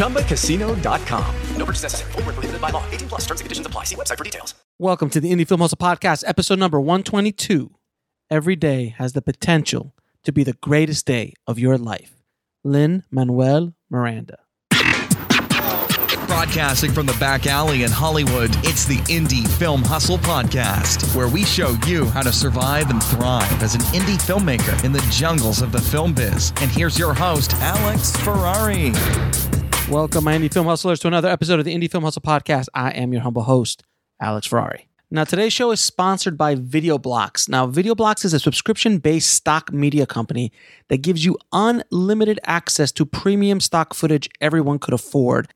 ChumbaCasino.com. No purchase necessary. Full prohibited by law. 18 plus terms and conditions apply. See website for details. Welcome to the Indie Film Hustle Podcast, episode number 122. Every day has the potential to be the greatest day of your life. Lin Manuel Miranda. Broadcasting from the back alley in Hollywood, it's the Indie Film Hustle Podcast, where we show you how to survive and thrive as an indie filmmaker in the jungles of the film biz. And here's your host, Alex Ferrari. Welcome, my Indie Film Hustlers, to another episode of the Indie Film Hustle Podcast. I am your humble host, Alex Ferrari. Now, today's show is sponsored by VideoBlocks. Now, VideoBlocks is a subscription based stock media company that gives you unlimited access to premium stock footage everyone could afford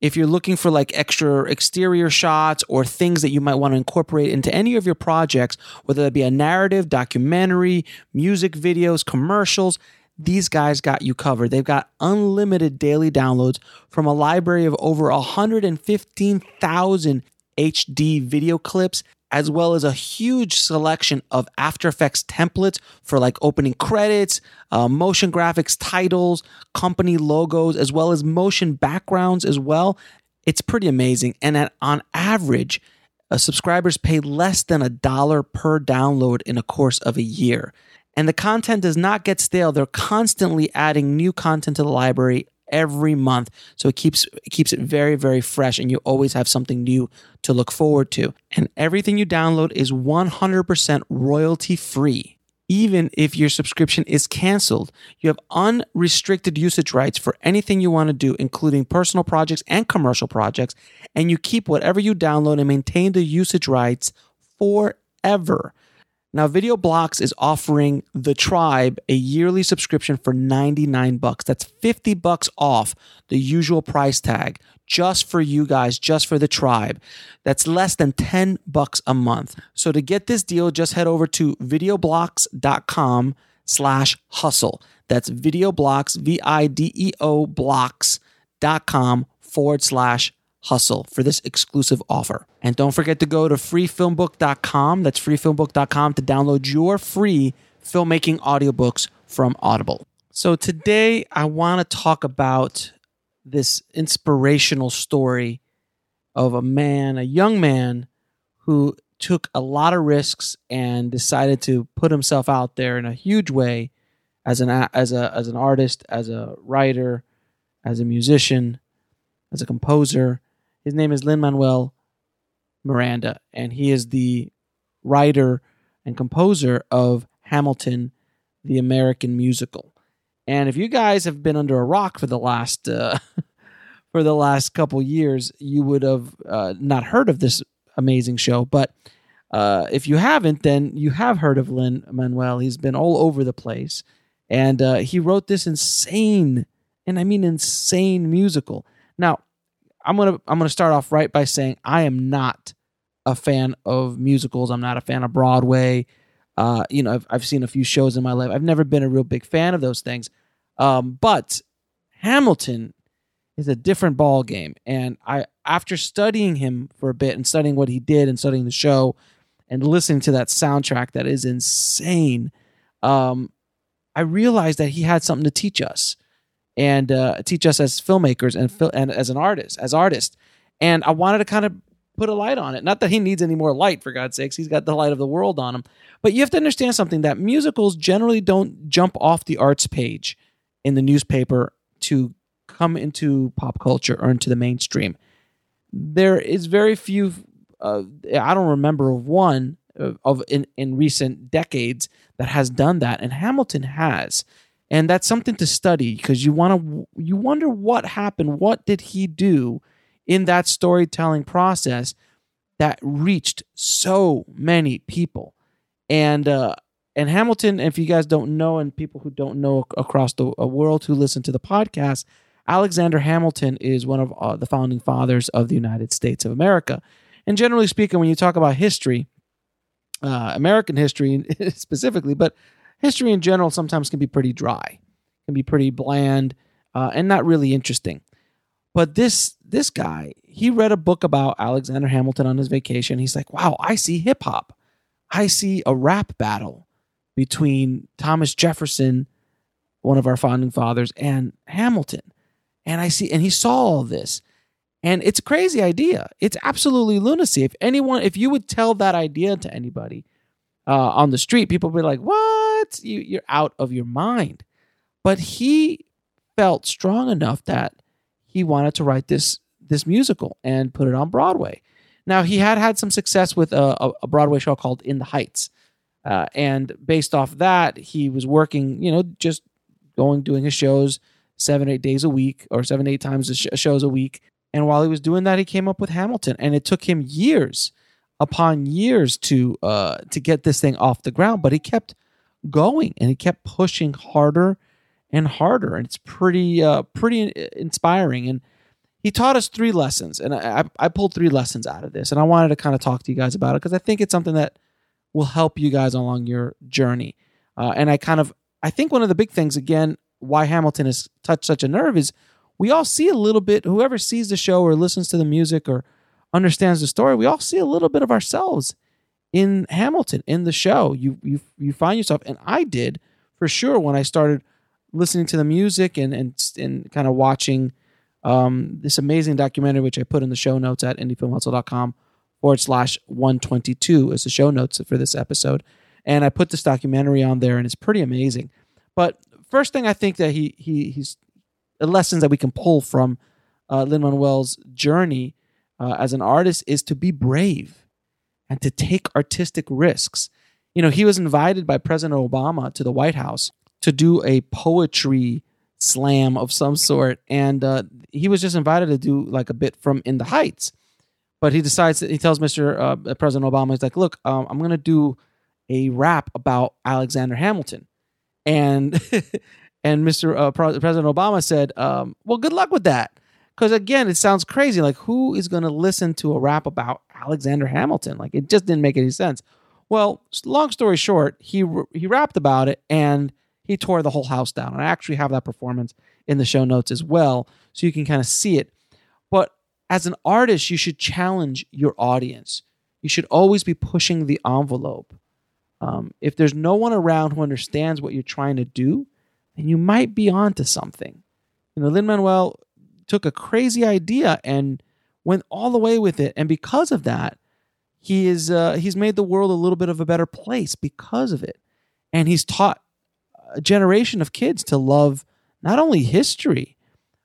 if you're looking for like extra exterior shots or things that you might want to incorporate into any of your projects, whether that be a narrative, documentary, music videos, commercials, these guys got you covered. They've got unlimited daily downloads from a library of over 115,000 HD video clips as well as a huge selection of After Effects templates for like opening credits, uh, motion graphics titles, company logos, as well as motion backgrounds as well. It's pretty amazing. And at, on average, uh, subscribers pay less than a dollar per download in a course of a year. And the content does not get stale. They're constantly adding new content to the library every month. So it keeps it keeps it very very fresh and you always have something new to look forward to. And everything you download is 100% royalty free. Even if your subscription is canceled, you have unrestricted usage rights for anything you want to do, including personal projects and commercial projects, and you keep whatever you download and maintain the usage rights forever. Now, VideoBlocks is offering the tribe a yearly subscription for 99 bucks. That's 50 bucks off the usual price tag just for you guys, just for the tribe. That's less than 10 bucks a month. So to get this deal, just head over to videoblocks.com slash hustle. That's videoblocks, V-I-D-E-O blocks.com forward slash hustle for this exclusive offer. And don't forget to go to freefilmbook.com. That's freefilmbook.com to download your free filmmaking audiobooks from Audible. So today I want to talk about this inspirational story of a man, a young man who took a lot of risks and decided to put himself out there in a huge way as an as a as an artist, as a writer, as a musician, as a composer. His name is Lin Manuel Miranda, and he is the writer and composer of Hamilton, the American musical. And if you guys have been under a rock for the last uh, for the last couple years, you would have uh, not heard of this amazing show. But uh, if you haven't, then you have heard of Lin Manuel. He's been all over the place, and uh, he wrote this insane, and I mean insane musical. Now, I'm gonna I'm gonna start off right by saying I am not a fan of musicals. I'm not a fan of Broadway. Uh, you know, I've, I've seen a few shows in my life. I've never been a real big fan of those things. Um, but Hamilton is a different ball game, and I after studying him for a bit and studying what he did and studying the show and listening to that soundtrack that is insane, um, I realized that he had something to teach us and uh, teach us as filmmakers and fil- and as an artist, as artists. And I wanted to kind of put a light on it. Not that he needs any more light, for God's sakes. He's got the light of the world on him. But you have to understand something that musicals generally don't jump off the arts page in the newspaper to come into pop culture or into the mainstream. There is very few uh, I don't remember of one of, of in, in recent decades that has done that, and Hamilton has, and that's something to study because you want to you wonder what happened, what did he do in that storytelling process that reached so many people, and uh, and Hamilton. If you guys don't know, and people who don't know across the uh, world who listen to the podcast, Alexander Hamilton is one of uh, the founding fathers of the United States of America. And generally speaking, when you talk about history, uh, American history specifically, but history in general sometimes can be pretty dry, can be pretty bland, uh, and not really interesting. But this this guy, he read a book about Alexander Hamilton on his vacation. He's like, "Wow, I see hip hop. I see a rap battle between Thomas Jefferson, one of our founding fathers, and Hamilton." And I see, and he saw all this. And it's a crazy idea. It's absolutely lunacy. If anyone, if you would tell that idea to anybody uh, on the street, people would be like, "What? You, you're out of your mind." But he felt strong enough that he wanted to write this this musical and put it on Broadway. Now he had had some success with a, a Broadway show called In the Heights, uh, and based off that, he was working, you know, just going doing his shows seven eight days a week or seven eight times sh- shows a week and while he was doing that, he came up with Hamilton, and it took him years upon years to uh, to get this thing off the ground. But he kept going, and he kept pushing harder and harder, and it's pretty uh, pretty inspiring. And he taught us three lessons, and I, I pulled three lessons out of this, and I wanted to kind of talk to you guys about it because I think it's something that will help you guys along your journey. Uh, and I kind of I think one of the big things again why Hamilton has touched such a nerve is we all see a little bit, whoever sees the show or listens to the music or understands the story, we all see a little bit of ourselves in Hamilton, in the show. You you you find yourself, and I did for sure when I started listening to the music and and and kind of watching um, this amazing documentary, which I put in the show notes at indiefilmhustle.com forward slash 122 as the show notes for this episode. And I put this documentary on there and it's pretty amazing. But first thing I think that he he he's lessons that we can pull from uh, Lin Manuel's journey uh, as an artist is to be brave and to take artistic risks. You know, he was invited by President Obama to the White House to do a poetry slam of some sort, and uh, he was just invited to do like a bit from In the Heights. But he decides he tells Mr. Uh, President Obama, he's like, "Look, um, I'm going to do a rap about Alexander Hamilton," and And Mr. Uh, President Obama said, um, "Well, good luck with that." Because again, it sounds crazy. Like, who is going to listen to a rap about Alexander Hamilton? Like, it just didn't make any sense. Well, long story short, he he rapped about it and he tore the whole house down. And I actually have that performance in the show notes as well, so you can kind of see it. But as an artist, you should challenge your audience. You should always be pushing the envelope. Um, if there's no one around who understands what you're trying to do, then you might be onto something. You know, Lin Manuel took a crazy idea and went all the way with it, and because of that, he is uh, he's made the world a little bit of a better place because of it, and he's taught a generation of kids to love not only history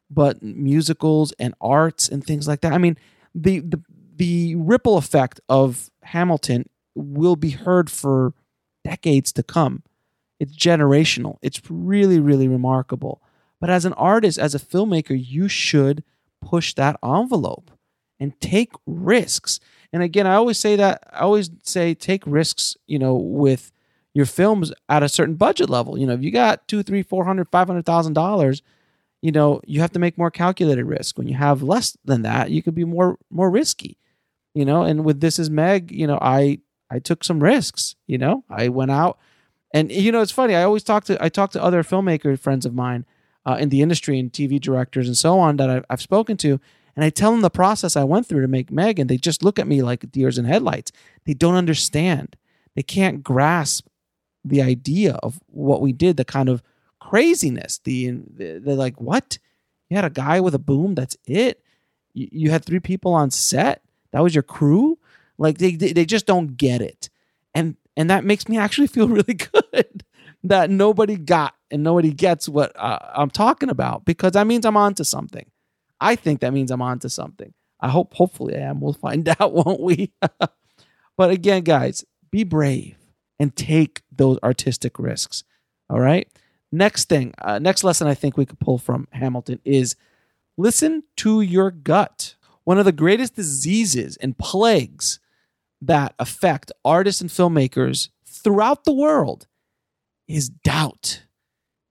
but musicals and arts and things like that. I mean, the the the ripple effect of Hamilton will be heard for decades to come. It's generational. It's really, really remarkable. But as an artist, as a filmmaker, you should push that envelope and take risks. And again, I always say that I always say take risks, you know, with your films at a certain budget level. You know, if you got two, three, four hundred, five hundred thousand dollars, you know, you have to make more calculated risk. When you have less than that, you could be more more risky. You know, and with This Is Meg, you know, I I took some risks. You know, I went out and you know, it's funny. I always talk to I talk to other filmmaker friends of mine uh, in the industry and TV directors and so on that I've, I've spoken to, and I tell them the process I went through to make Meg, and they just look at me like deers in headlights. They don't understand. They can't grasp the idea of what we did. The kind of craziness. The they're like, what? You had a guy with a boom. That's it. You, you had three people on set. That was your crew. Like they, they they just don't get it. And and that makes me actually feel really good that nobody got and nobody gets what uh, I'm talking about because that means I'm onto something. I think that means I'm onto something. I hope, hopefully, I am. We'll find out, won't we? but again, guys, be brave and take those artistic risks. All right. Next thing, uh, next lesson I think we could pull from Hamilton is listen to your gut. One of the greatest diseases and plagues that affect artists and filmmakers throughout the world is doubt.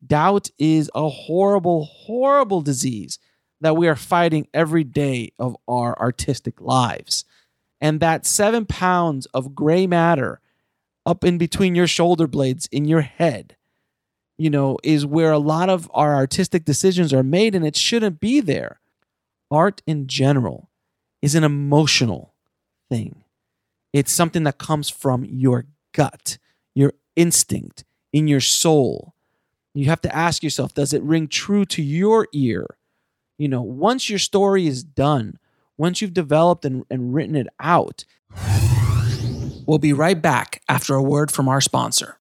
Doubt is a horrible, horrible disease that we are fighting every day of our artistic lives. And that seven pounds of gray matter up in between your shoulder blades in your head, you know, is where a lot of our artistic decisions are made, and it shouldn't be there. Art in general is an emotional thing, it's something that comes from your gut, your instinct, in your soul. You have to ask yourself, does it ring true to your ear? You know, once your story is done, once you've developed and, and written it out, we'll be right back after a word from our sponsor.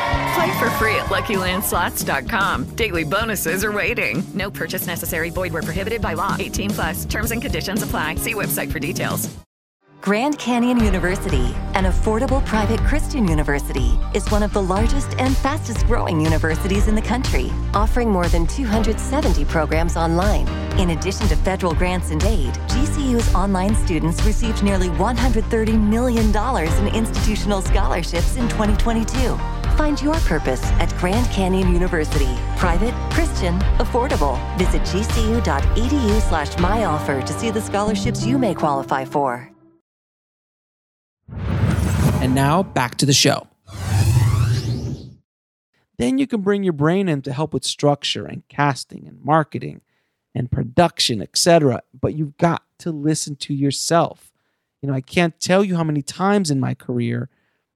Play for free at LuckyLandSlots.com. Daily bonuses are waiting. No purchase necessary. Void where prohibited by law. 18 plus. Terms and conditions apply. See website for details. Grand Canyon University, an affordable private Christian university, is one of the largest and fastest growing universities in the country, offering more than 270 programs online. In addition to federal grants and aid, GCU's online students received nearly $130 million in institutional scholarships in 2022. Find your purpose at Grand Canyon University. Private, Christian, affordable. Visit gcu.edu slash myoffer to see the scholarships you may qualify for. And now back to the show. Then you can bring your brain in to help with structure and casting and marketing and production, etc. But you've got to listen to yourself. You know, I can't tell you how many times in my career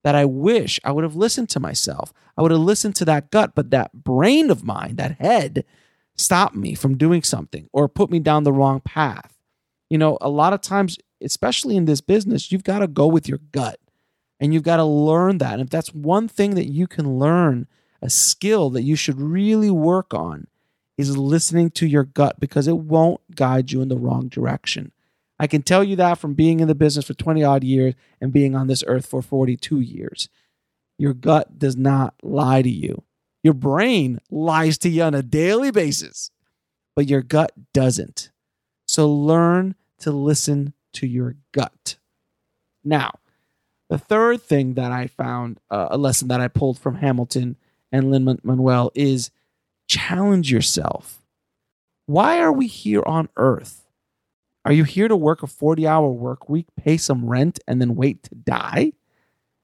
that I wish I would have listened to myself. I would have listened to that gut, but that brain of mine, that head, stopped me from doing something or put me down the wrong path. You know, a lot of times, especially in this business, you've got to go with your gut and you've got to learn that. And if that's one thing that you can learn, a skill that you should really work on, is listening to your gut because it won't guide you in the wrong direction. I can tell you that from being in the business for 20 odd years and being on this earth for 42 years. Your gut does not lie to you. Your brain lies to you on a daily basis, but your gut doesn't. So learn to listen to your gut. Now, the third thing that I found, uh, a lesson that I pulled from Hamilton and Lin Manuel is challenge yourself. Why are we here on earth? Are you here to work a 40 hour work week, pay some rent, and then wait to die?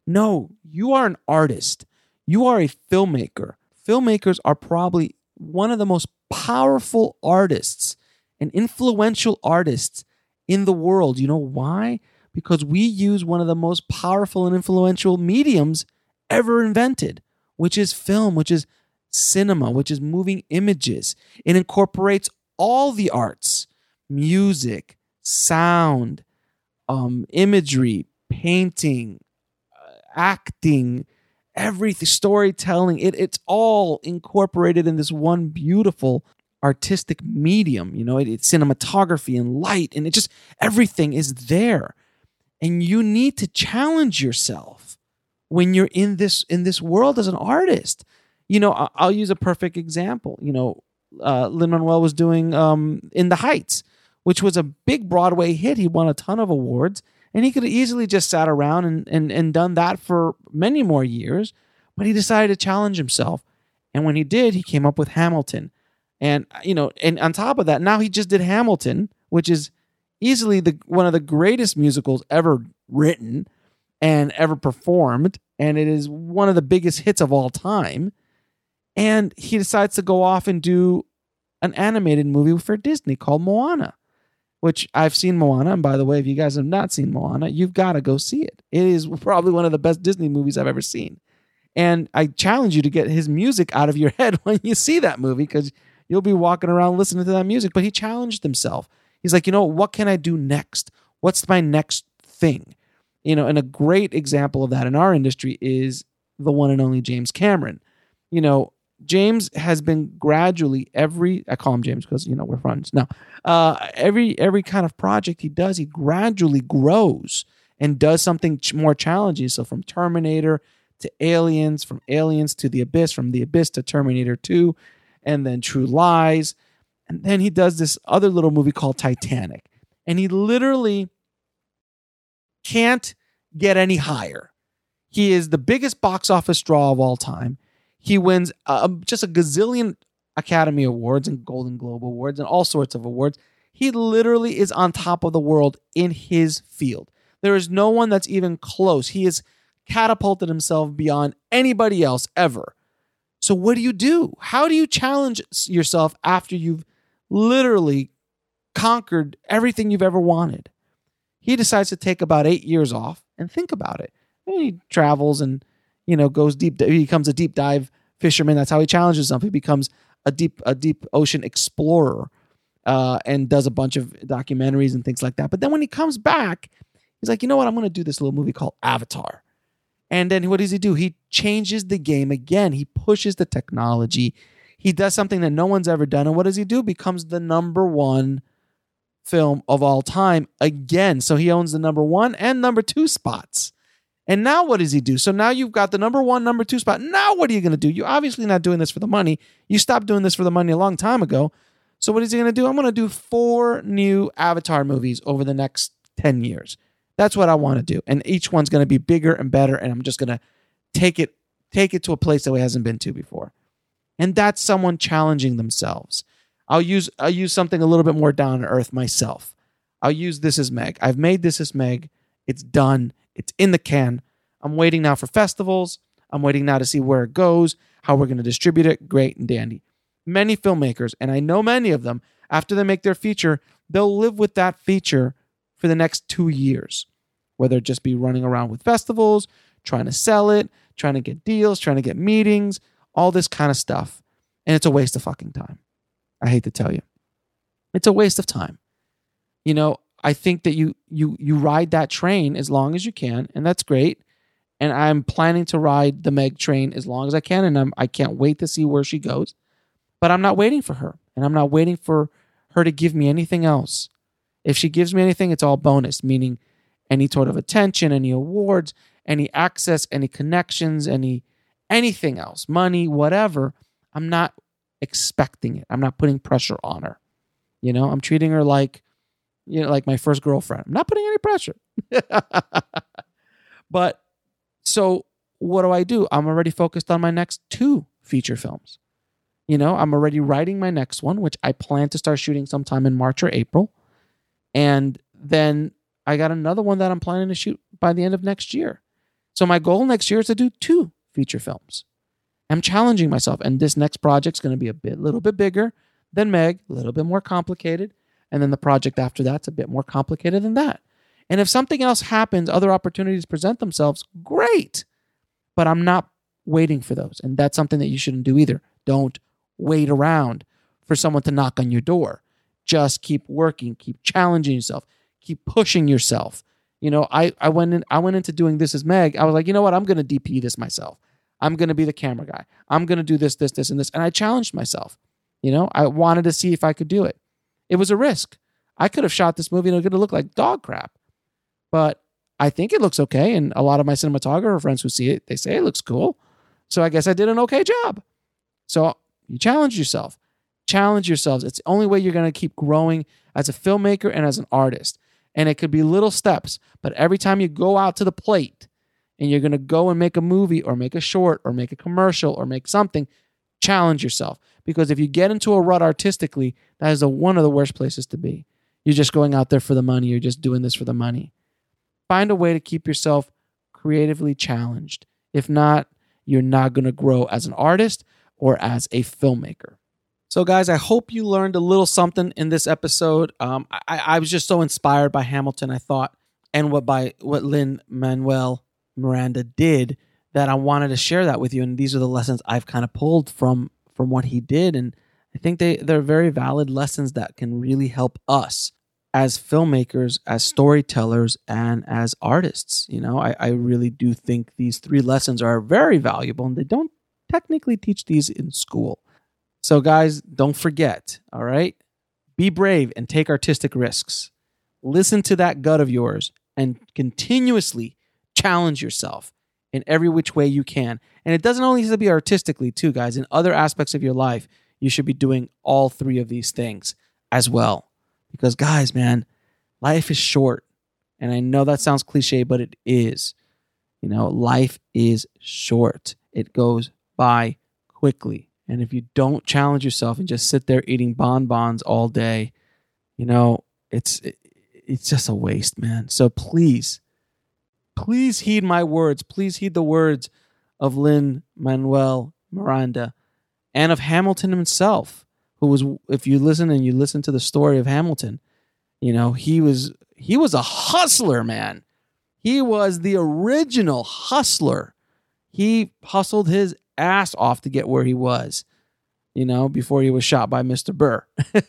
No, you are an artist. You are a filmmaker. Filmmakers are probably one of the most powerful artists and influential artists in the world. You know why? Because we use one of the most powerful and influential mediums ever invented, which is film, which is cinema, which is moving images. It incorporates all the arts music, sound, um, imagery, painting, uh, acting, everything, storytelling. It, it's all incorporated in this one beautiful artistic medium. You know, it, it's cinematography and light, and it just everything is there. And you need to challenge yourself when you're in this in this world as an artist. You know, I'll use a perfect example. You know, uh, Lin Manuel was doing um, In the Heights, which was a big Broadway hit. He won a ton of awards, and he could have easily just sat around and, and, and done that for many more years. But he decided to challenge himself And when he did, he came up with Hamilton. And you know, and on top of that, now he just did Hamilton, which is easily the one of the greatest musicals ever written and ever performed, and it is one of the biggest hits of all time. And he decides to go off and do an animated movie for Disney called Moana, which I've seen Moana. And by the way, if you guys have not seen Moana, you've got to go see it. It is probably one of the best Disney movies I've ever seen. And I challenge you to get his music out of your head when you see that movie because you'll be walking around listening to that music. But he challenged himself. He's like, you know, what can I do next? What's my next thing? You know, and a great example of that in our industry is the one and only James Cameron. You know, James has been gradually every I call him James because you know we're friends. now. uh, every every kind of project he does, he gradually grows and does something ch- more challenging. So from Terminator to Aliens, from Aliens to The Abyss, from The Abyss to Terminator Two, and then True Lies, and then he does this other little movie called Titanic, and he literally can't get any higher. He is the biggest box office draw of all time. He wins uh, just a gazillion Academy Awards and Golden Globe Awards and all sorts of awards. He literally is on top of the world in his field. There is no one that's even close. He has catapulted himself beyond anybody else ever. So, what do you do? How do you challenge yourself after you've literally conquered everything you've ever wanted? He decides to take about eight years off and think about it. And he travels and you know goes deep. He becomes a deep dive fisherman. That's how he challenges himself. He becomes a deep a deep ocean explorer uh, and does a bunch of documentaries and things like that. But then when he comes back, he's like, you know what? I'm going to do this little movie called Avatar. And then what does he do? He changes the game again. He pushes the technology. He does something that no one's ever done. And what does he do? Becomes the number one film of all time again. So he owns the number one and number two spots. And now what does he do? So now you've got the number one, number two spot. Now what are you going to do? You're obviously not doing this for the money. You stopped doing this for the money a long time ago. So what is he going to do? I'm going to do four new Avatar movies over the next 10 years. That's what I want to do. And each one's going to be bigger and better. And I'm just going to take it, take it to a place that it hasn't been to before. And that's someone challenging themselves. I'll use I'll use something a little bit more down to earth myself. I'll use This Is Meg. I've made This Is Meg. It's done. It's in the can. I'm waiting now for festivals. I'm waiting now to see where it goes, how we're going to distribute it. Great and dandy. Many filmmakers, and I know many of them, after they make their feature, they'll live with that feature for the next two years, whether it just be running around with festivals, trying to sell it, trying to get deals, trying to get meetings, all this kind of stuff. And it's a waste of fucking time. I hate to tell you. It's a waste of time. You know, I think that you you you ride that train as long as you can, and that's great. And I'm planning to ride the Meg train as long as I can, and I'm I can't wait to see where she goes. But I'm not waiting for her, and I'm not waiting for her to give me anything else. If she gives me anything, it's all bonus, meaning any sort of attention, any awards, any access, any connections, any anything else, money, whatever. I'm not expecting it. I'm not putting pressure on her. You know, I'm treating her like, you know, like my first girlfriend. I'm not putting any pressure. but so what do I do? I'm already focused on my next two feature films. You know, I'm already writing my next one, which I plan to start shooting sometime in March or April. And then I got another one that I'm planning to shoot by the end of next year. So my goal next year is to do two feature films. I'm challenging myself, and this next project's going to be a bit, little bit bigger than Meg, a little bit more complicated, and then the project after that's a bit more complicated than that. And if something else happens, other opportunities present themselves, great. But I'm not waiting for those, and that's something that you shouldn't do either. Don't wait around for someone to knock on your door. Just keep working, keep challenging yourself, keep pushing yourself. You know, I, I went in I went into doing this as Meg. I was like, you know what? I'm gonna DP this myself. I'm gonna be the camera guy. I'm gonna do this, this, this, and this. And I challenged myself. You know, I wanted to see if I could do it. It was a risk. I could have shot this movie and it could have looked like dog crap. But I think it looks okay. And a lot of my cinematographer friends who see it, they say it looks cool. So I guess I did an okay job. So you challenge yourself. Challenge yourselves. It's the only way you're going to keep growing as a filmmaker and as an artist. And it could be little steps, but every time you go out to the plate and you're going to go and make a movie or make a short or make a commercial or make something, challenge yourself because if you get into a rut artistically, that is one of the worst places to be. You're just going out there for the money. You're just doing this for the money. Find a way to keep yourself creatively challenged. If not, you're not going to grow as an artist or as a filmmaker. So, guys, I hope you learned a little something in this episode. Um, I, I was just so inspired by Hamilton. I thought, and what by what Lin Manuel Miranda did, that I wanted to share that with you. And these are the lessons I've kind of pulled from from what he did, and I think they they're very valid lessons that can really help us as filmmakers, as storytellers, and as artists. You know, I, I really do think these three lessons are very valuable, and they don't technically teach these in school. So, guys, don't forget, all right? Be brave and take artistic risks. Listen to that gut of yours and continuously challenge yourself in every which way you can. And it doesn't only have to be artistically, too, guys. In other aspects of your life, you should be doing all three of these things as well. Because, guys, man, life is short. And I know that sounds cliche, but it is. You know, life is short, it goes by quickly. And if you don't challenge yourself and just sit there eating bonbons all day, you know, it's it's just a waste, man. So please, please heed my words. Please heed the words of Lin Manuel Miranda and of Hamilton himself, who was if you listen and you listen to the story of Hamilton, you know, he was he was a hustler, man. He was the original hustler. He hustled his ass off to get where he was, you know, before he was shot by Mr. Burr.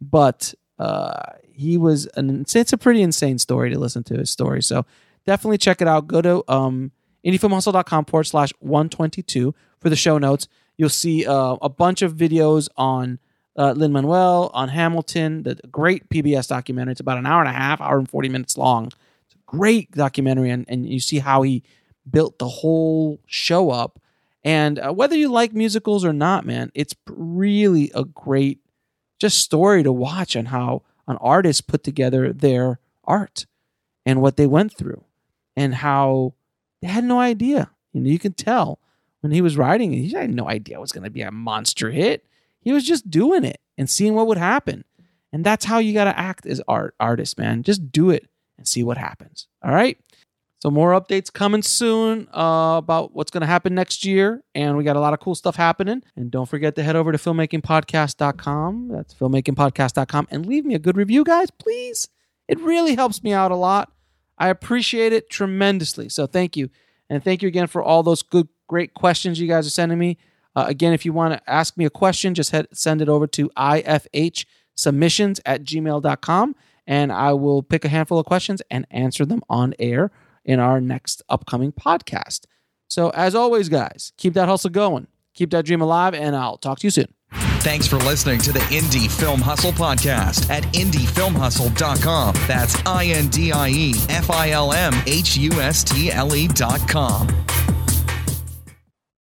but uh, he was an it's a pretty insane story to listen to his story. So definitely check it out. Go to um, indiefilmhustle.com forward slash 122 for the show notes. You'll see uh, a bunch of videos on uh, Lin Manuel, on Hamilton, the great PBS documentary. It's about an hour and a half, hour and 40 minutes long. It's a great documentary, and, and you see how he built the whole show up. And uh, whether you like musicals or not, man, it's really a great just story to watch on how an artist put together their art and what they went through and how they had no idea. You know, you can tell when he was writing it, he had no idea it was going to be a monster hit. He was just doing it and seeing what would happen. And that's how you got to act as art artist, man. Just do it and see what happens. All right. So more updates coming soon uh, about what's going to happen next year, and we got a lot of cool stuff happening. And don't forget to head over to filmmakingpodcast.com. That's filmmakingpodcast.com, and leave me a good review, guys, please. It really helps me out a lot. I appreciate it tremendously. So thank you, and thank you again for all those good, great questions you guys are sending me. Uh, again, if you want to ask me a question, just head, send it over to ifhsubmissions at gmail.com, and I will pick a handful of questions and answer them on air in our next upcoming podcast. So, as always, guys, keep that hustle going, keep that dream alive, and I'll talk to you soon. Thanks for listening to the Indie Film Hustle podcast at indiefilmhustle.com. That's I N D I E F I L M H U S T L E.com.